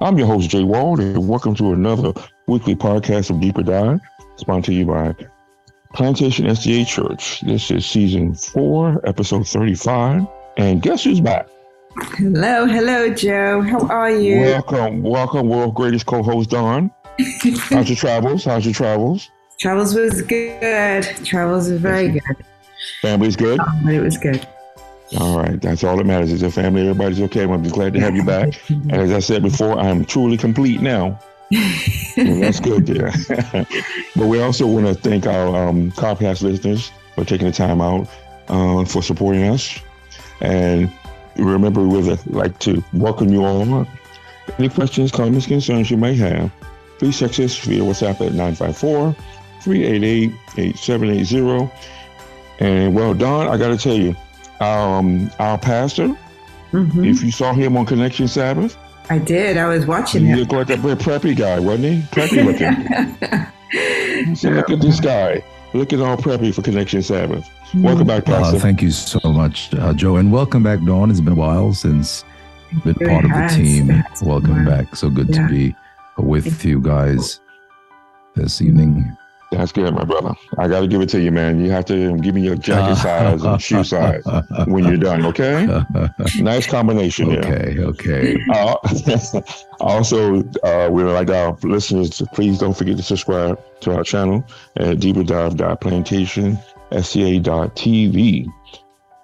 I'm your host, Jay Wald, and welcome to another weekly podcast of Deeper Dive, sponsored to you by Plantation SDA Church. This is season four, episode 35. And guess who's back? Hello, hello, Joe. How are you? Welcome, welcome, world greatest co host, Dawn. How's your travels? How's your travels? Travels was good. Travels was very good. Family's good? Oh, but it was good. All right. That's all that matters is the family. Everybody's okay. I'm just glad to have you back. And as I said before, I'm truly complete now. And that's good, yeah. but we also want to thank our um, listeners for taking the time out uh, for supporting us. And remember, we would like to welcome you all. Any questions, comments, concerns you may have, please text us via WhatsApp at 954 388 8780. And well, Dawn, I got to tell you, um, our pastor, Mhm. if you saw him on Connection Sabbath, I did. I was watching he it. looked like a very preppy guy, wasn't he? Preppy looking. So look at this guy, looking all preppy for Connection Sabbath. Welcome back, Uh, Pastor. thank you so much, uh, Joe, and welcome back, Dawn. It's been a while since you've been It part of the team. It has been Welcome a back. So good Yeah. to be with you guys this evening. That's good, my brother. I got to give it to you, man. You have to give me your jacket size and shoe size when you're done, okay? Nice combination there. okay, okay. Uh, also, uh, we would like our listeners to please don't forget to subscribe to our channel at deeperdive.plantation.sda.tv.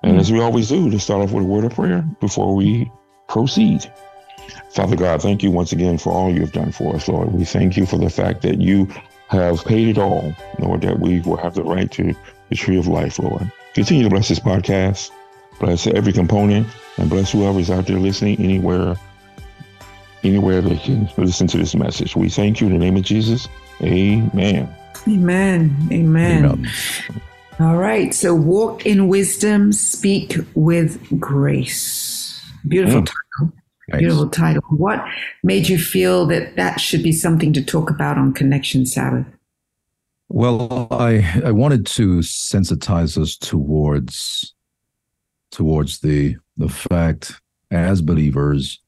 And as we always do, let's start off with a word of prayer before we proceed. Father God, thank you once again for all you have done for us, Lord. We thank you for the fact that you have paid it all, Lord, that we will have the right to the tree of life, Lord. Continue to bless this podcast, bless every component, and bless whoever's out there listening anywhere anywhere they can listen to this message. We thank you in the name of Jesus. Amen. Amen. Amen. Amen. All right. So walk in wisdom, speak with grace. Beautiful Mm. title. Thanks. Beautiful title. What made you feel that that should be something to talk about on Connection Sabbath? Well, I I wanted to sensitize us towards towards the the fact as believers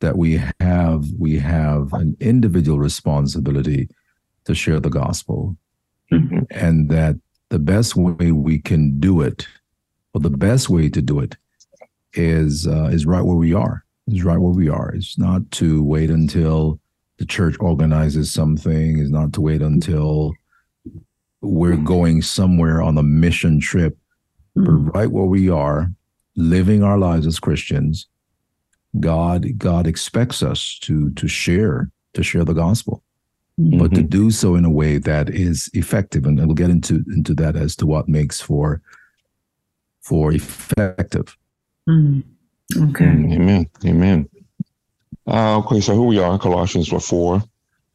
that we have we have an individual responsibility to share the gospel Mhm. and that the best way we can do it or the best way to do it is uh, is right where we are is right where we are. It's not to wait until the church organizes something. It's not to wait until we're going somewhere on a mission trip. But Mhm. right where we are living our lives as christians god god expects us to to share to share the gospel. But to do so in a way that is effective and we'll get into into that as to what makes for for effective. Mhm. Okay. Amen. Amen. Uh, okay, so here we are, Colossians 4,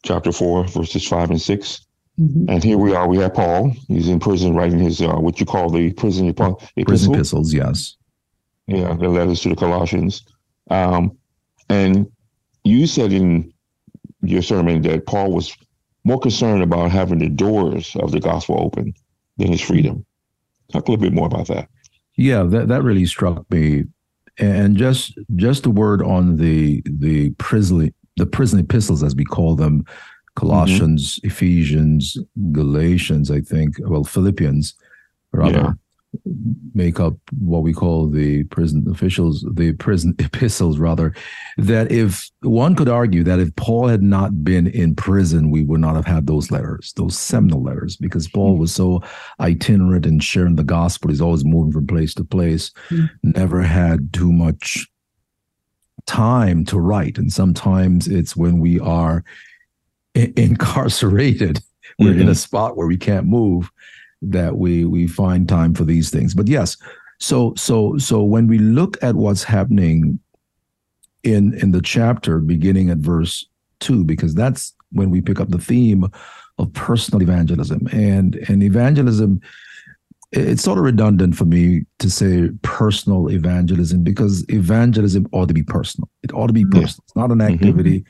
chapter 4, verses 5 and 6. Mhm. And here we are, we have Paul. He's in prison writing his, uh, what you call the prison epistle. prison epistles yes Yeah, the letters to the Colossians. Um, and you said in your sermon that Paul was more concerned about having the doors of the gospel open than his freedom. Talk a little bit more about that. yeah that that really struck me and just just a word on the the prison the prison epistles as we call them colossians mm-hmm. ephesians galatians i think well philippians rather. Make up what we call the prison officials the prison epistles rather that if one could argue that if paul had not been in prison we would not have had those letters those seminal letters because paul was so itinerant in sharing the gospel. He's always moving from place to place. Mm. never had too much time to write. And sometimes it's when we are i- incarcerated. We're in a spot where we can't move that we we find time for these things but yes so so so when we look at what's happening in in the chapter beginning at verse 2 because that's when we pick up the theme of personal evangelism and and evangelism it's sort of redundant for me to say personal evangelism because evangelism ought to be personal. It ought to be personal. It's not an mm-hmm. activity.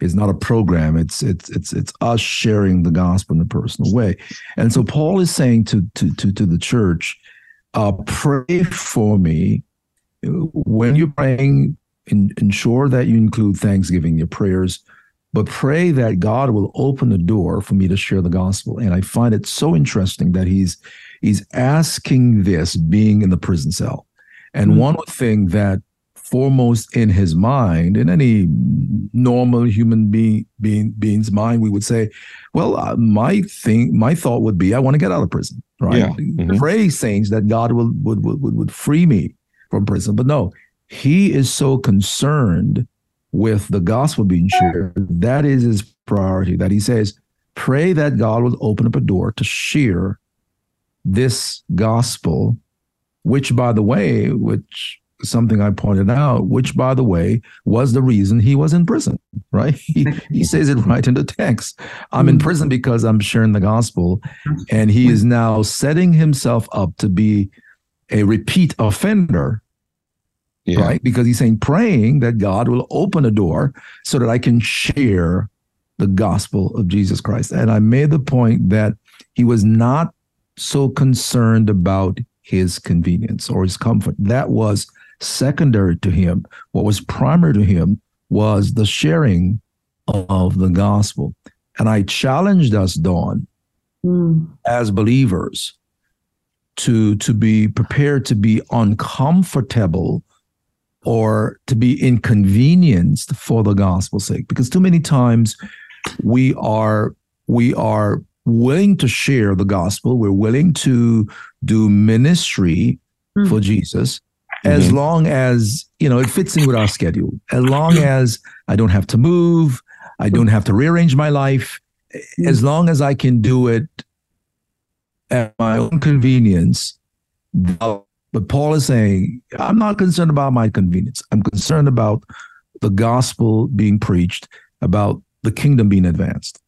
It's not a program. It's it's it's it's us sharing the gospel in a personal way. And so Paul is saying to to to to the church, uh, pray for me. When you're praying, in, ensure that you include thanksgiving in your prayers, but pray that God will open the door for me to share the gospel. And I find it so interesting that he's he's asking this being in the prison cell. And mm-hmm. one thing that foremost in his mind, in any normal human being, being being's mind, we would say, well, uh, my thing, my thought would be, I want to get out of prison, right? Yeah. Mm-hmm. Pray, saints, that God will would, would would free me from prison. But no, he is so concerned with the gospel being shared. That is his priority. That he says, pray that God will open up a door to share this gospel, which, by the way, which something I pointed out, which, by the way, was the reason he was in prison, right? He, he says it right in the text. I'm in mm. prison because I'm sharing the gospel. Mm. And he is now setting himself up to be a repeat offender, yeah. right? Because he's saying, praying that God will open a door so that I can share the gospel of Jesus Christ. And I made the point that he was not so concerned about his convenience or his comfort. That was secondary to him. What was primary to him was the sharing of the gospel. And I challenged us, Dawn, mm. as believers, to, to be prepared to be uncomfortable or to be inconvenienced for the gospel's sake. Because too many times we are we are willing to share the gospel, we're willing to do ministry mm. for Jesus, as mm-hmm. long as you know it fits in with our schedule. As long as i don't have to move i don't have to rearrange my life as long as i can do it at my own convenience but paul is saying i'm not concerned about my convenience. I'm concerned about the gospel being preached about the kingdom being advanced.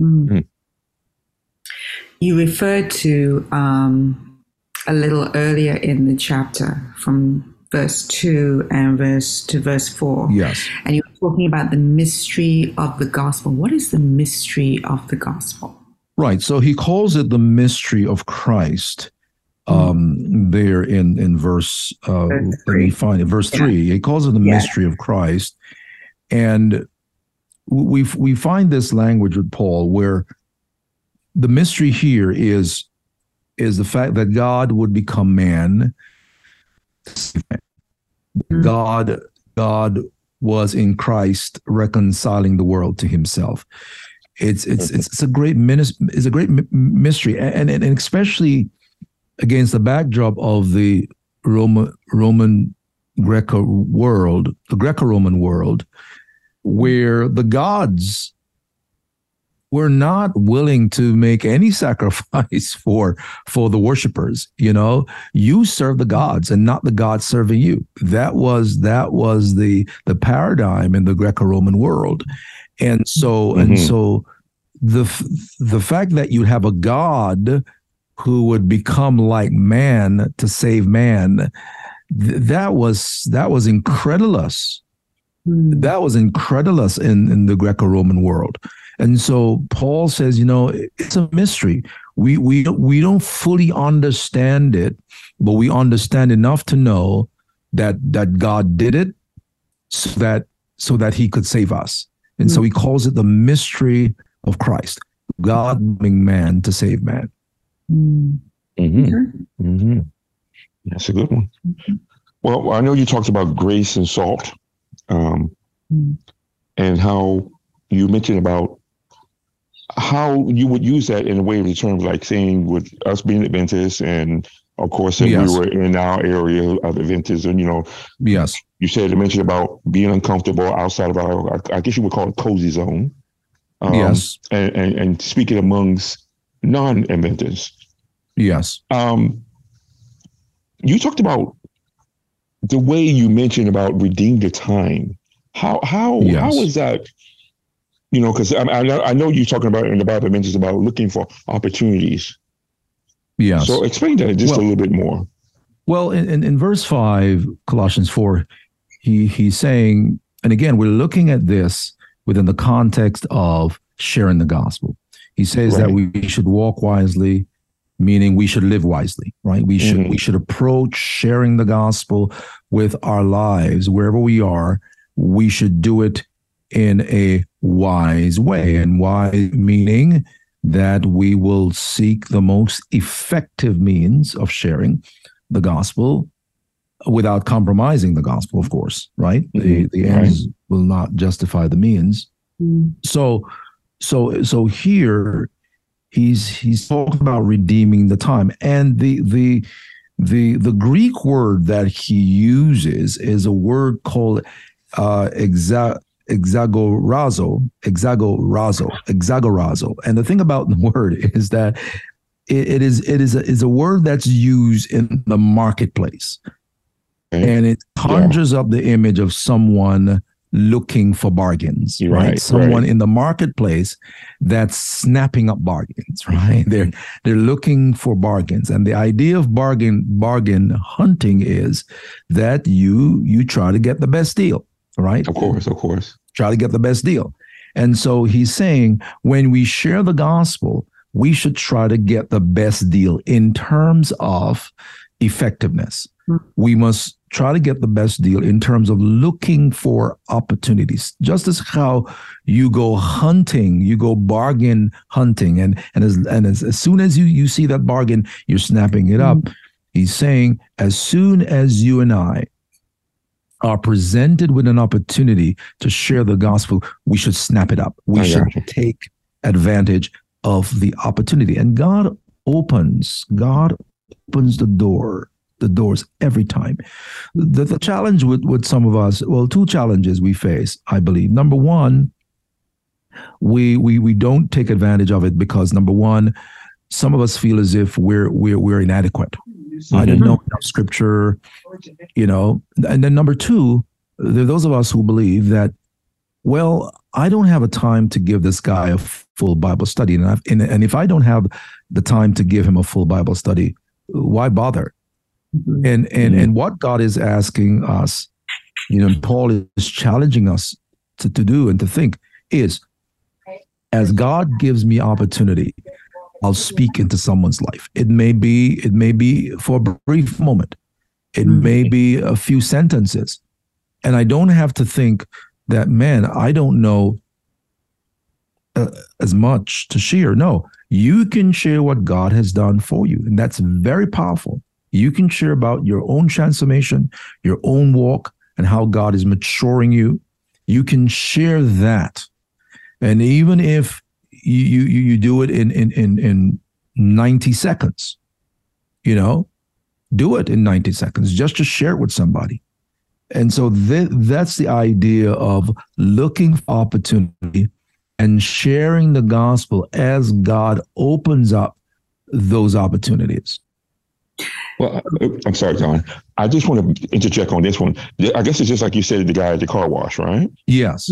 Mm-hmm. you referred to um a little earlier in the chapter from verse 2 and verse to verse 4. Yes. And you were talking about the mystery of the gospel. What is the mystery of the gospel? Right. So he calls it the mystery of Christ. Um, there in in verse, uh, verse let me find it. Verse yeah. three, he calls it the yeah. mystery of Christ, and we we find this language with Paul where the mystery here is is the fact that God would become man. Mm-hmm. God, God was in Christ reconciling the world to Himself. It's it's it's, it's a great minis- it's a great mystery, and, and and especially against the backdrop of the Roman Roman Greco world, the Greco-Roman world, where the gods we're not willing to make any sacrifice for for the worshipers you know? You serve the gods and not the gods serving you. That was that was the the paradigm in the greco-roman world. And so mm-hmm. and so the the fact that you'd have a god who would become like man to save man th- that was that was incredulous. Mm. that was incredulous in in the greco-roman world and so Paul says, you know, it's a mystery. We we we don't fully understand it, but we understand enough to know that that God did it so that so that he could save us. And mm-hmm. so he calls it the mystery of Christ, God being man to save man. Mm-hmm. Mm-hmm. That's a good one. Well, I know you talked about grace and salt, um, mm. and how you mentioned about how you would use that in a way of terms like saying with us being Adventists and of course if yes. we were in our area of Adventists and you know yes. you said to mentioned about being uncomfortable outside of our I guess you would call it cozy zone. Um, yes. and, and, and speaking amongst non-Adventists. Yes. Um you talked about the way you mentioned about redeem the time. How how yes. how is that you know, because I, I, know, I know you're talking about in the Bible mentions about looking for opportunities. Yeah. So explain that just well, a little bit more. Well, in, in, in verse five, Colossians four, he he's saying, and again, we're looking at this within the context of sharing the gospel. He says right. that we should walk wisely, meaning we should live wisely, right? We should mm-hmm. we should approach sharing the gospel with our lives wherever we are. We should do it in a wise way, and wise meaning that we will seek the most effective means of sharing the gospel without compromising the gospel, of course, right? Mm-hmm. The the ends right. will not justify the means. Mm. So so so here he's he's talking about redeeming the time. And the the the the Greek word that he uses is a word called uh exa exagorazo, exagorazo, exagorazo. And the thing about the word is that it, it is it is a, is a word that's used in the marketplace. Mm-hmm. And it conjures yeah. up the image of someone looking for bargains, right? right? Someone right. in the marketplace that's snapping up bargains, right? They're they're looking for bargains. And the idea of bargain bargain hunting is that you you try to get the best deal, right? Of course, of course. Try to get the best deal. And so he's saying when we share the gospel, we should try to get the best deal in terms of effectiveness. Mm-hmm. We must try to get the best deal in terms of looking for opportunities just as how you go hunting you go bargain hunting and and as and as, as soon as you you see that bargain you're snapping it up mm-hmm. he's saying as soon as you and i are presented with an opportunity to share the gospel we should snap it up we should take advantage of the opportunity and god opens god opens the door the doors every time. The, the challenge with, with some of us, well, two challenges we face, I believe. Number one, we we we don't take advantage of it because number one, some of us feel as if we're we're we're inadequate. Mm-hmm. I didn't know enough scripture, you know. And then number two, there are those of us who believe that, well, I don't have a time to give this guy a full Bible study, and, and and if I don't have the time to give him a full Bible study, why bother? Mm-hmm. And and mm-hmm. and what God is asking us, you know, Paul is challenging us to, to do and to think is as God gives me opportunity, I'll speak into someone's life. It may be, it may be for a brief moment. It mm-hmm. may be a few sentences. And I don't have to think that, man, I don't know uh, as much to share. No, you can share what God has done for you. And that's very powerful. You can share about your own transformation, your own walk, and how God is maturing you. You can share that. And even if you you, you do it in, in in in 90 seconds, you know, do it in 90 seconds just to share it with somebody. And so th- that's the idea of looking for opportunity and sharing the gospel as God opens up those opportunities. Well, I'm sorry, John. I just want to interject on this one. I guess it's just like you said, the guy at the car wash, right? Yes.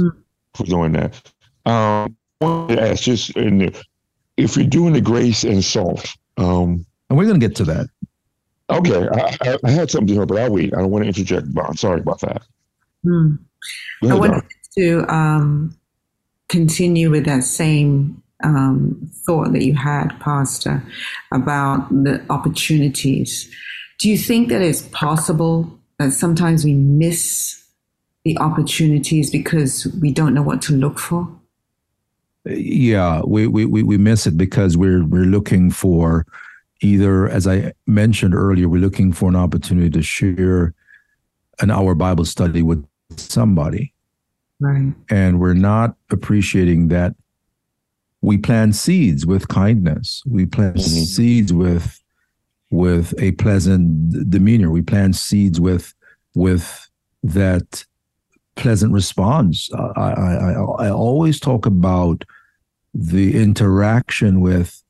For doing that. Um, want to ask just in the, if you're doing the grace and salt. Um, and we're going to get to that. Okay. I, I, I, had something here, but I'll wait. I don't want to interject, Dawn. Sorry about that. Hmm. Ahead, I wanted to um, continue with that same um, thought that you had, Pastor, about the opportunities. Do you think that it's possible that sometimes we miss the opportunities because we don't know what to look for? Yeah, we, we, we we miss it because we're we're looking for either, as I mentioned earlier, we're looking for an opportunity to share an hour Bible study with somebody. Right. And we're not appreciating that we plant seeds with kindness. We plant mm-hmm. seeds with with a pleasant demeanor. We plant seeds with with that pleasant response. I, I, I always talk about the interaction with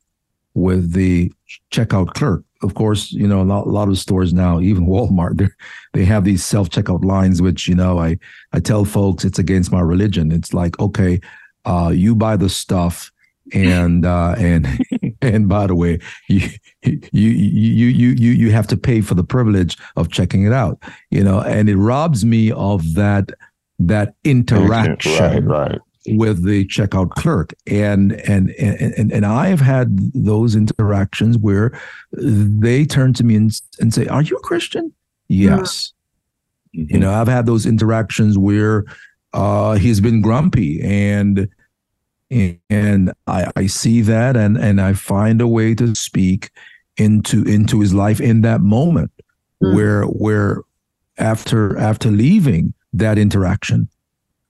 with the checkout clerk. Of course, you know a lot, a lot of stores now, even Walmart, they have these self checkout lines, which you know I I tell folks it's against my religion. It's like okay, uh, you buy the stuff and uh, and and by the way, you you you you you you have to pay for the privilege of checking it out, you know, and it robs me of that that interaction, right, right. With the checkout clerk and and and and I've had those interactions where they turn to me and, and say are you a Christian yes mm-hmm. you know I've had those interactions where uh, he's been grumpy and and I, I see that and and I find a way to speak into into his life in that moment mm. where where after after leaving that interaction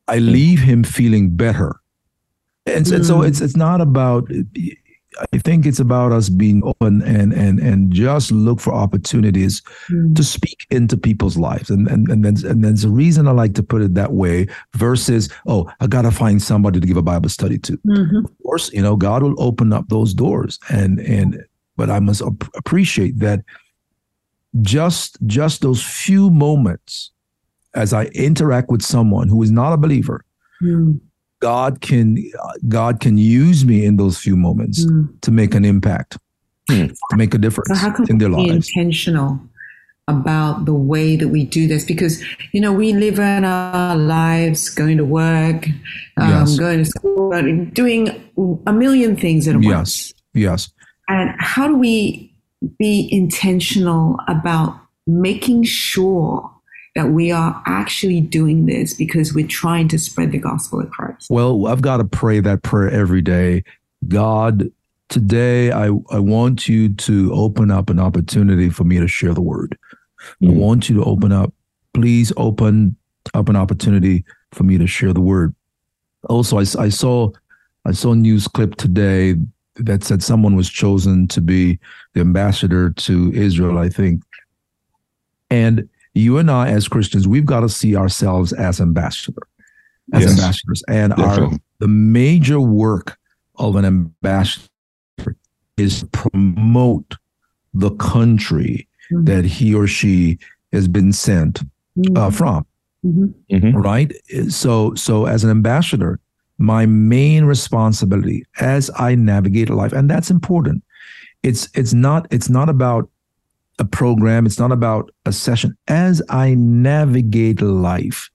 I leave him feeling better. And, mm. and so it's it's not about I think it's about us being open and and and just look for opportunities mm. to speak into people's lives. And and and, then, and there's a reason I like to put it that way versus, oh, I gotta find somebody to give a Bible study to. Mm-hmm. Of course, you know, God will open up those doors. And and but I must ap- appreciate that just just those few moments as I interact with someone who is not a believer, mm. God can God can use me in those few moments mm. to make an impact, mm. to make a difference so how can in their we lives. Be intentional about the way that we do this because you know we live in our lives going to work um, yes. going to school doing a million things at once yes yes and how do we be intentional about making sure that we are actually doing this because we're trying to spread the gospel of Christ. Well, I've got to pray that prayer every day. God, today I, I want you to open up an opportunity for me to share the word. Mm-hmm. I mm. want you to open up, please open up an opportunity for me to share the word. Also, I, I saw I saw a news clip today that said someone was chosen to be the ambassador to Israel, I think. And you and I, as Christians, we've got to see ourselves as ambassador, as yes. ambassadors, and Definitely. our the major work of an ambassador is promote the country mm-hmm. that he or she has been sent uh, mm-hmm. uh, from. Mm-hmm. mm-hmm. Right. So, so as an ambassador, my main responsibility as I navigate life, and that's important. It's it's not it's not about a program. It's not about a session. As I navigate life,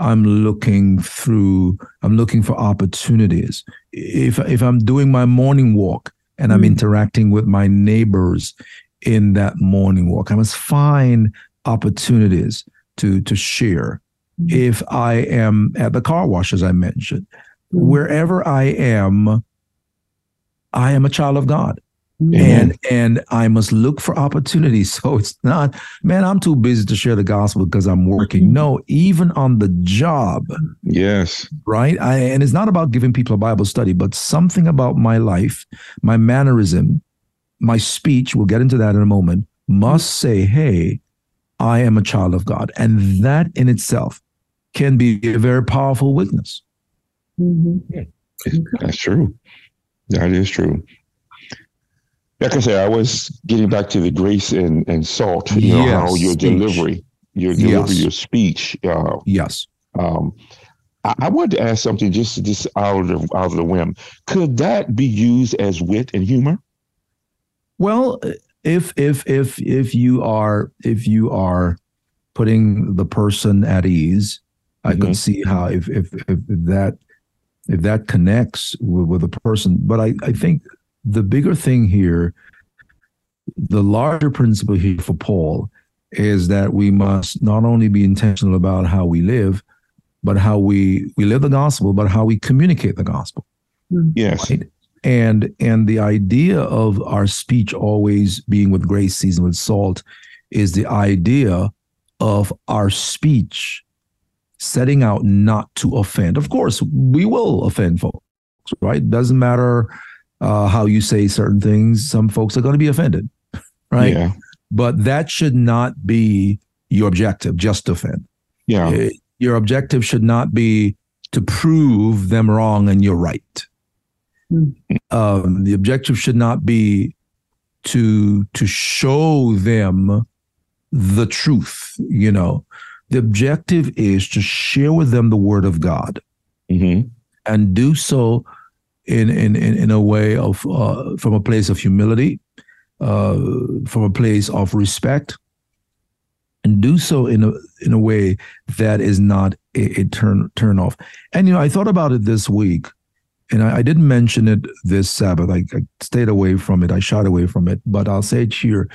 I'm looking through, I'm looking for opportunities. If if I'm doing my morning walk and I'm mm. interacting with my neighbors in that morning walk, I must find opportunities to to share. Mm. If I am at the car wash, as I mentioned, mm. wherever I am, I am a child of God. And and I must look for opportunities. So it's not, man, I'm too busy to share the gospel because I'm working. No, even on the job. Yes. Right. I, and it's not about giving people a Bible study, but something about my life, my mannerism, my speech, we'll get into that in a moment, must say, hey, I am a child of God. And that in itself can be a very powerful witness. Mm-hmm. That's true. That is true like I said, I was getting back to the grace and, and salt, you know, how your speech. delivery, your delivery, yes. your speech. Uh, yes. Um, I, I, wanted to ask something just just out of out of the whim. Could that be used as wit and humor? Well, if if if if you are if you are putting the person at ease, I mm-hmm. could see how if, if if that if that connects with, with a person. But I I think the bigger thing here, the larger principle here for Paul is that we must not only be intentional about how we live, but how we we live the gospel, but how we communicate the gospel. Hmm. Yes. Right? And and the idea of our speech always being with grace seasoned with salt is the idea of our speech setting out not to offend. Of course, we will offend folks, right? Doesn't matter uh, how you say certain things, some folks are going to be offended, right? Yeah. But that should not be your objective, just to offend. Yeah. Uh, your objective should not be to prove them wrong and you're right. Mm. Um, the objective should not be to to show them the truth. You know, the objective is to share with them the word of God, mm-hmm. and do so in in in, in a way of uh, from a place of humility, uh, from a place of respect, and do so in a in a way that is not a, a turn turn off. And you know, I thought about it this week, and I, I didn't mention it this Sabbath. I, I, stayed away from it. I shied away from it, but I'll say it here.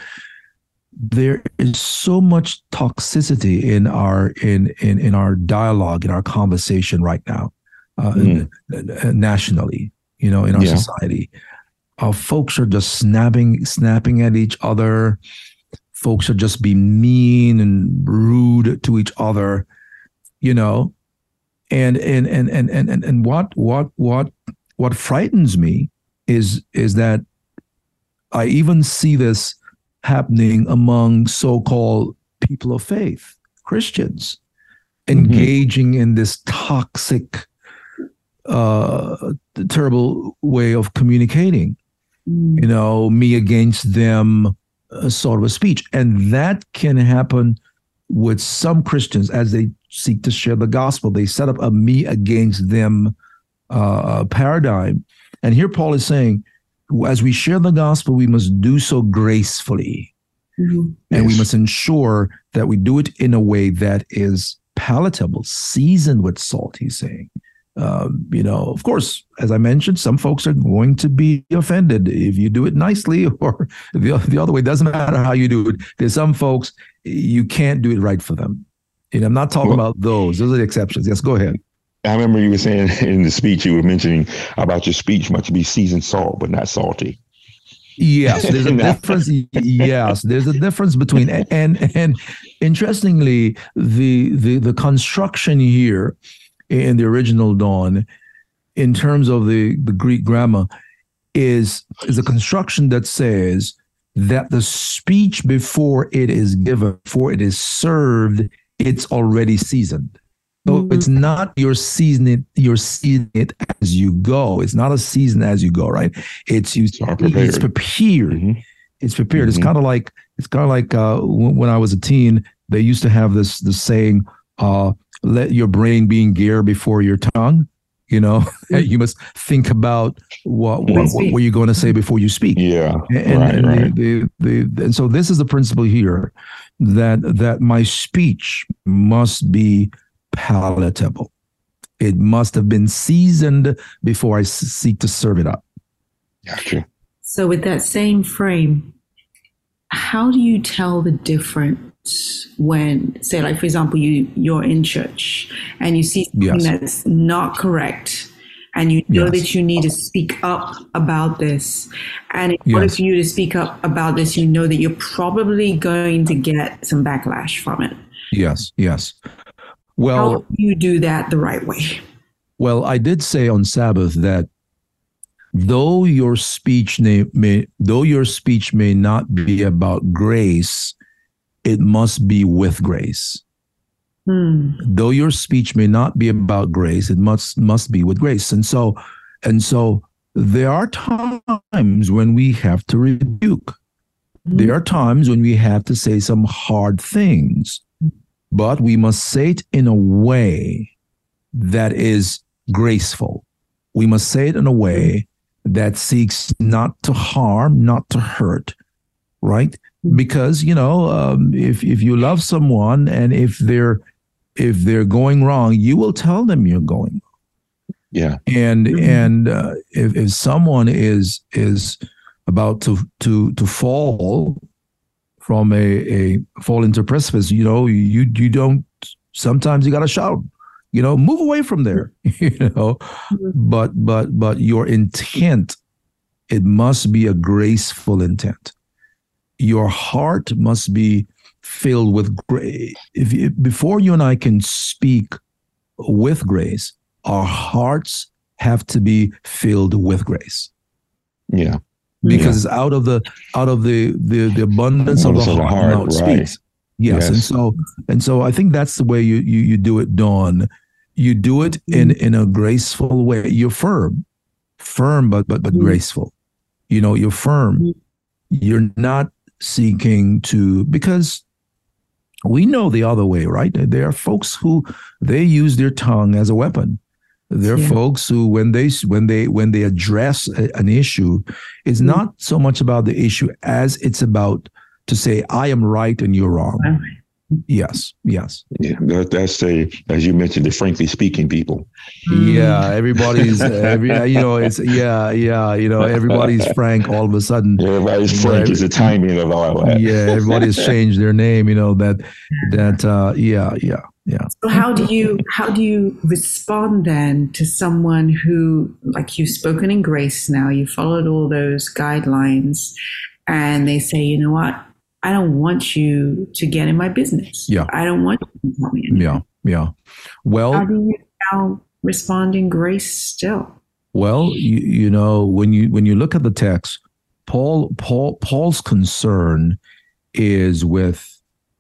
There is so much toxicity in our in in in our dialogue in our conversation right now, uh, mm. nationally. You know, in our yeah. society, uh, folks are just snapping snapping at each other folks are just being mean and rude to each other, you know. And and and and and and what what what what frightens me is is that I even see this happening among so-called people of faith, Christians, mm-hmm. engaging mm-hmm. in this toxic, uh, terrible way of communicating. Mm. You know, me against them, a sort of a speech. And that can happen with some Christians as they seek to share the gospel. They set up a me against them uh, paradigm. And here Paul is saying, as we share the gospel, we must do so gracefully. Mm-hmm. And yes. we must ensure that we do it in a way that is palatable, seasoned with salt, he's saying. Um, you know, of course, as I mentioned, some folks are going to be offended if you do it nicely or the, the other way. It doesn't matter how you do it. There's some folks, you can't do it right for them. And I'm not talking well, about those. Those are the exceptions. Yes, go ahead. I remember you were saying in the speech, you were mentioning about your speech must be seasoned salt, but not salty. Yes, there's a difference. Yes, there's a difference between and and interestingly, the the the construction here in the original Dawn, in terms of the, the Greek grammar, is, is a construction that says that the speech before it is given, before it is served, it's already seasoned. So mm-hmm. it's not your seasoning it, you're seasoning it as you go. It's not a season as you go, right? It's you prepared. it's prepared. Mm-hmm. It's prepared. Mm-hmm. It's kind of like it's kind of like uh, when, when, I was a teen, they used to have this this saying, uh, let your brain be in gear before your tongue. You know, mm-hmm. you must think about what what, what, what you're going to say before you speak. Yeah, and, right, and right. The, the, the, and so this is the principle here that that my speech must be palatable. It must have been seasoned before I seek to serve it up. Gotcha. So, with that same frame, how do you tell the difference when say like for example you you're in church and you see something yes. that's not correct and you know yes. that you need to speak up about this and in yes. order for you to speak up about this you know that you're probably going to get some backlash from it yes yes well How do you do that the right way well i did say on sabbath that though your speech may, may though your speech may not be about grace it must be with grace. Hmm. Though your speech may not be about grace, it must must be with grace. And so, and so there are times when we have to rebuke. Hmm. There are times when we have to say some hard things, but we must say it in a way that is graceful. We must say it in a way that seeks not to harm, not to hurt, right? Because you know um, if if you love someone and if they're if they're going wrong, you will tell them you're going. Wrong. Yeah, and mm-hmm. and uh, if if someone is is about to to to fall from a a fall into precipice, you know, you you don't. Sometimes you got to shout you know move away from there you know mm-hmm. but but but your intent it must be a graceful intent your heart must be filled with grace. If, if, before you and I can speak with grace, our hearts have to be filled with grace. Yeah. Because yeah. out of the out of the the, the abundance of the heart, heart mouth right. speaks. Yes. yes. And so and so I think that's the way you you you do it, Dawn. You do it in in a graceful way. You're firm. Firm but but but mm-hmm. graceful. You know, you're firm. Mm-hmm. You're not seeking to because we know the other way, right? There are folks who they use their tongue as a weapon. There are yeah. folks who, when they when they when they address a, an issue, it's mm-hmm. not so much about the issue as it's about to say I am right and you're wrong. Yes, yes. Yeah, that, that's a as you mentioned, the frankly speaking people. Yeah, everybody's every you know it's yeah yeah you know everybody's frank all of a sudden. Everybody's frank is the timing of all that. Yeah, everybody's changed their name. You know that that uh, yeah yeah yeah. So how do you how do you respond then to someone who like you've spoken in grace now, you followed all those guidelines, and they say, you know what, I don't want you to get in my business. Yeah. I don't want you to me anything. Yeah, yeah. Well, How do you now respond in grace still? Well, you, you know when you when you look at the text, Paul Paul Paul's concern is with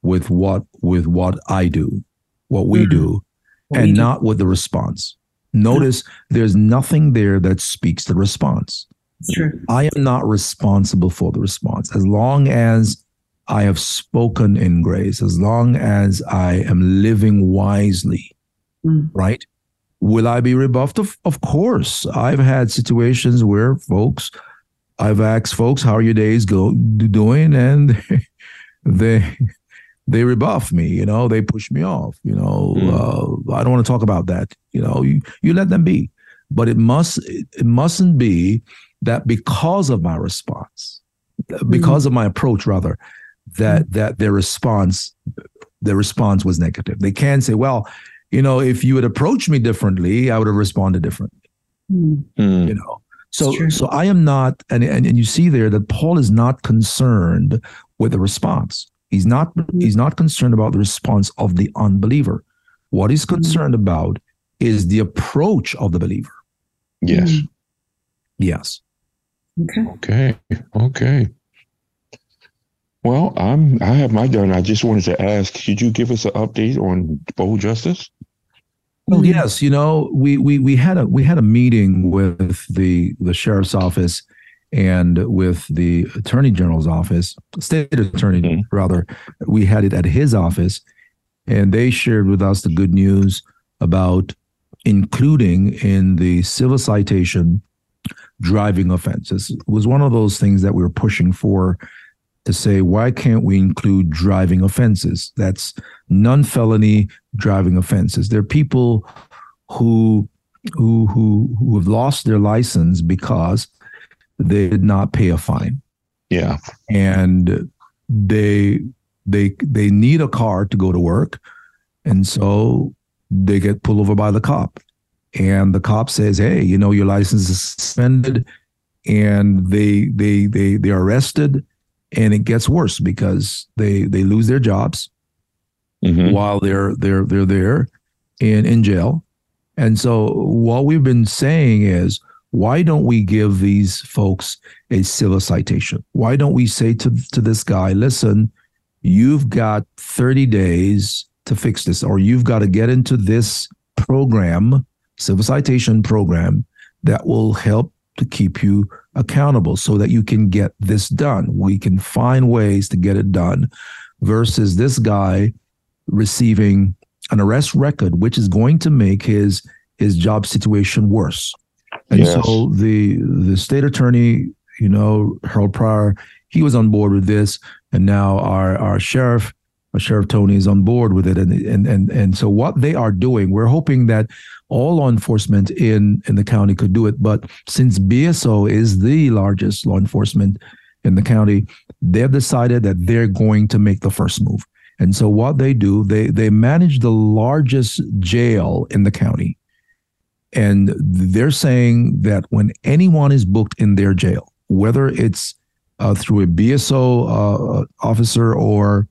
with what with what I do, what we Mhm. do, What we and do. not with the response. Notice there's nothing there that speaks the response. True. I am not responsible for the response. As long as I have spoken in grace, as long as I am living wisely, Mm. right? Will I be rebuffed? Of, of course. I've had situations where folks, I've asked folks, how are your days go doing? And they they rebuff me, you know, they push me off, you know. Uh, I don't want to talk about that. You know, you, you let them be. But it must it mustn't be that because of my response, because of my approach rather, that that their response their response was negative. They can say, well, you know, if you had approached me differently, I would have responded differently Mm. You know so so i am not and, and and you see there that paul is not concerned with the response he's not he's not concerned about the response of the unbeliever what he's concerned about is the approach of the believer Yes. Mm. yes Okay. Okay. Okay. Well, I'm I have my done. I just wanted to ask, could you give us an update on Bold Justice? well Mm. yes you know we we we had a we had a meeting with the the sheriff's office and with the attorney general's office state attorney Mhm. rather we had it at his office and they shared with us the good news about including in the civil citation driving offenses it was one of those things that we were pushing for to say why can't we include driving offenses? That's non-felony driving offenses. There are people who who who who have lost their license because they did not pay a fine. Yeah. and they they they need a car to go to work. And so they get pulled over by the cop. And the cop says hey you know your license is suspended. And they they they they're arrested and it gets worse because they they lose their jobs Mhm. while they're they're they're there in in jail. And so what we've been saying is why don't we give these folks a civil citation? Why don't we say to to this guy, listen, you've got 30 days to fix this or you've got to get into this program, civil citation program that will help to keep you accountable so that you can get this done. We can find ways to get it done versus this guy receiving an arrest record, which is going to make his his job situation worse. And Yes. so the the state attorney, you know, Harold Pryor, he was on board with this, and now our our sheriff, our sheriff Tony, is on board with it. And and and and so what they are doing, we're hoping that all law enforcement in in the county could do it. But since BSO is the largest law enforcement in the county, they've decided that they're going to make the first move. And so what they do, they they manage the largest jail in the county. And they're saying that when anyone is booked in their jail, whether it's uh, through a BSO uh, officer or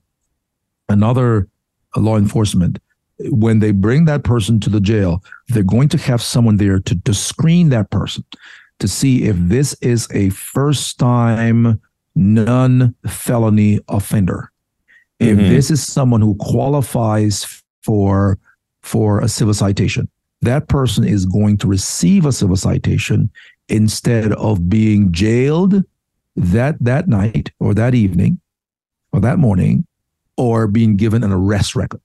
another law enforcement, when they bring that person to the jail, they're going to have someone there to, to screen that person to see if this is a first time non felony offender if Mhm. this is someone who qualifies for for a civil citation that person is going to receive a civil citation instead of being jailed that that night or that evening or that morning or being given an arrest record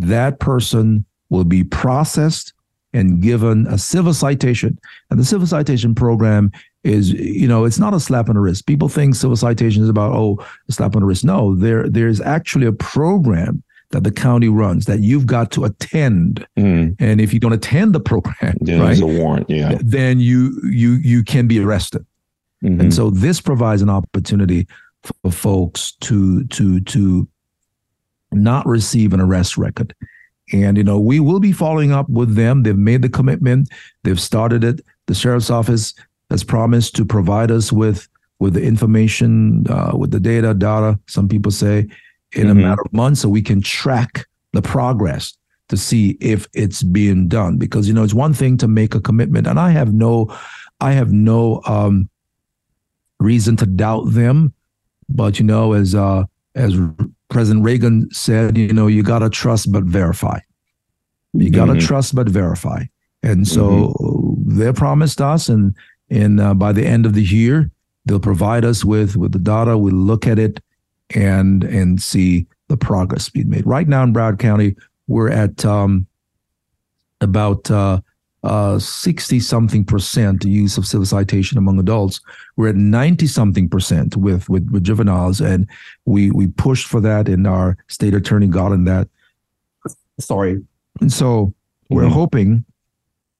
that person will be processed and given a civil citation and the civil citation program is you know it's not a slap on the wrist people think civil citation is about oh a slap on the wrist no there there's actually a program that the county runs that you've got to attend. Mm. And if you don't attend the program, Then right, there's a warrant. Yeah. then you you you can be arrested. Mhm. And so this provides an opportunity for folks to to to not receive an arrest record. And you know, we will be following up with them. They've made the commitment. They've started it. The sheriff's office has promised to provide us with with the information, uh, with the data, data. Some people say in a Mhm. matter of months, so we can track the progress to see if it's being done. Because you know, it's one thing to make a commitment, and I have no, I have no um, reason to doubt them. But you know, as uh, as President Reagan said, you know, you gotta trust but verify. You gotta Mhm. trust but verify. And so they promised us, and and uh, by the end of the year, they'll provide us with with the data. We look at it and and see the progress being made. Right now in Broward County, we're at um, about uh, uh, 60 something percent use of civil citation among adults. We're at 90 something percent with, with, with juveniles. And we, we pushed for that and our state attorney got in that. Sorry. And so we're Mhm. hoping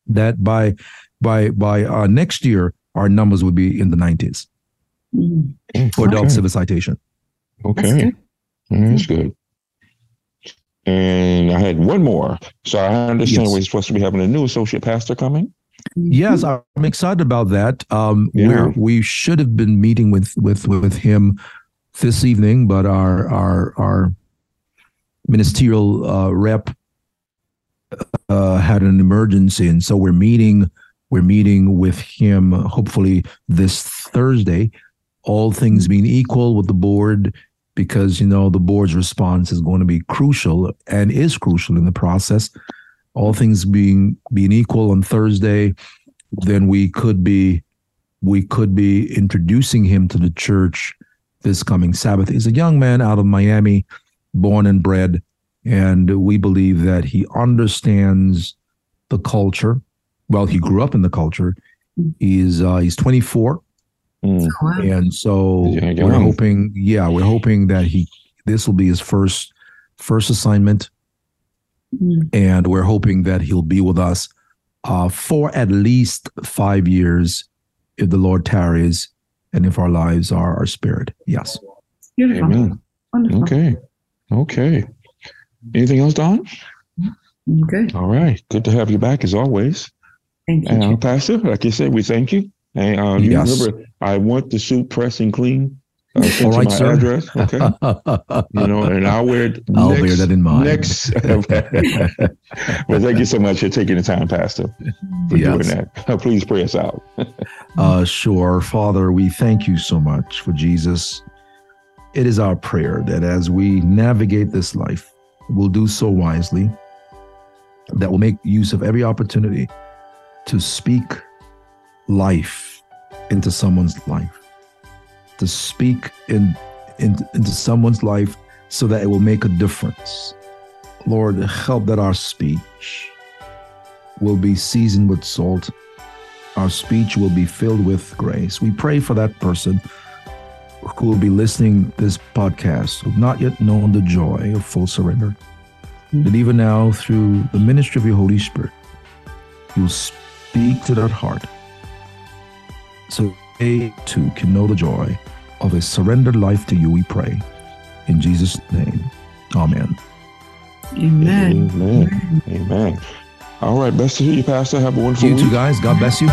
that by, by, by uh, next year, our numbers would be in the 90s Mm. for adult Okay. civil citation. That's Okay. good. Mm, That's good. And I had one more. So I understand Yes. we're supposed to be having a new associate pastor coming. Yes, I'm excited about that. Um, Yeah. we should have been meeting with with with him this evening, but our our our ministerial uh, rep uh, had an emergency, and so we're meeting we're meeting with him hopefully this Thursday. All things being equal with the board, because you know the board's response is going to be crucial and is crucial in the process. All things being being equal on Thursday, then we could be we could be introducing him to the church this coming Sabbath. He's a young man out of Miami, born and bred, and we believe that he understands the culture. Well, he grew up in the culture. He's uh, he's 24, Mm. Oh, wow. and so we're young. hoping, yeah, we're hoping that he this will be his first first assignment Mm. and we're hoping that he'll be with us uh, for at least five years if the Lord tarries and if our lives are our spirit. Yes. Beautiful. Amen. Wonderful. Okay. Okay. Anything else, Dawn? Mm, Good. All right. Good to have you back as always. Thank you. And uh, Pastor, like you said, we thank you. And uh, you Yes. remember, I want the suit pressed and clean. Uh, All right, my sir. address. Okay. you know, and I'll wear it. I'll next, bear that in mind. Next. well, thank you so much for taking the time, Pastor, for Yes. doing that. Please pray us out. Uh, sure. Father, we thank you so much for Jesus. It is our prayer that as we navigate this life, we'll do so wisely, that we'll make use of every opportunity to speak life into someone's life, to speak in, in, into someone's life so that it will make a difference. Lord, help that our speech will be seasoned with salt our speech will be filled with grace. We pray for that person who will be listening this podcast, who have not yet known the joy of full surrender. That even now, through the ministry of your Holy Spirit, you will speak to that heart so they too can know the joy of a surrendered life to you, we pray. In Jesus' name, amen. Amen. Amen. Amen. All right. Best to you, Pastor. Have a wonderful You week. two guys, God bless you.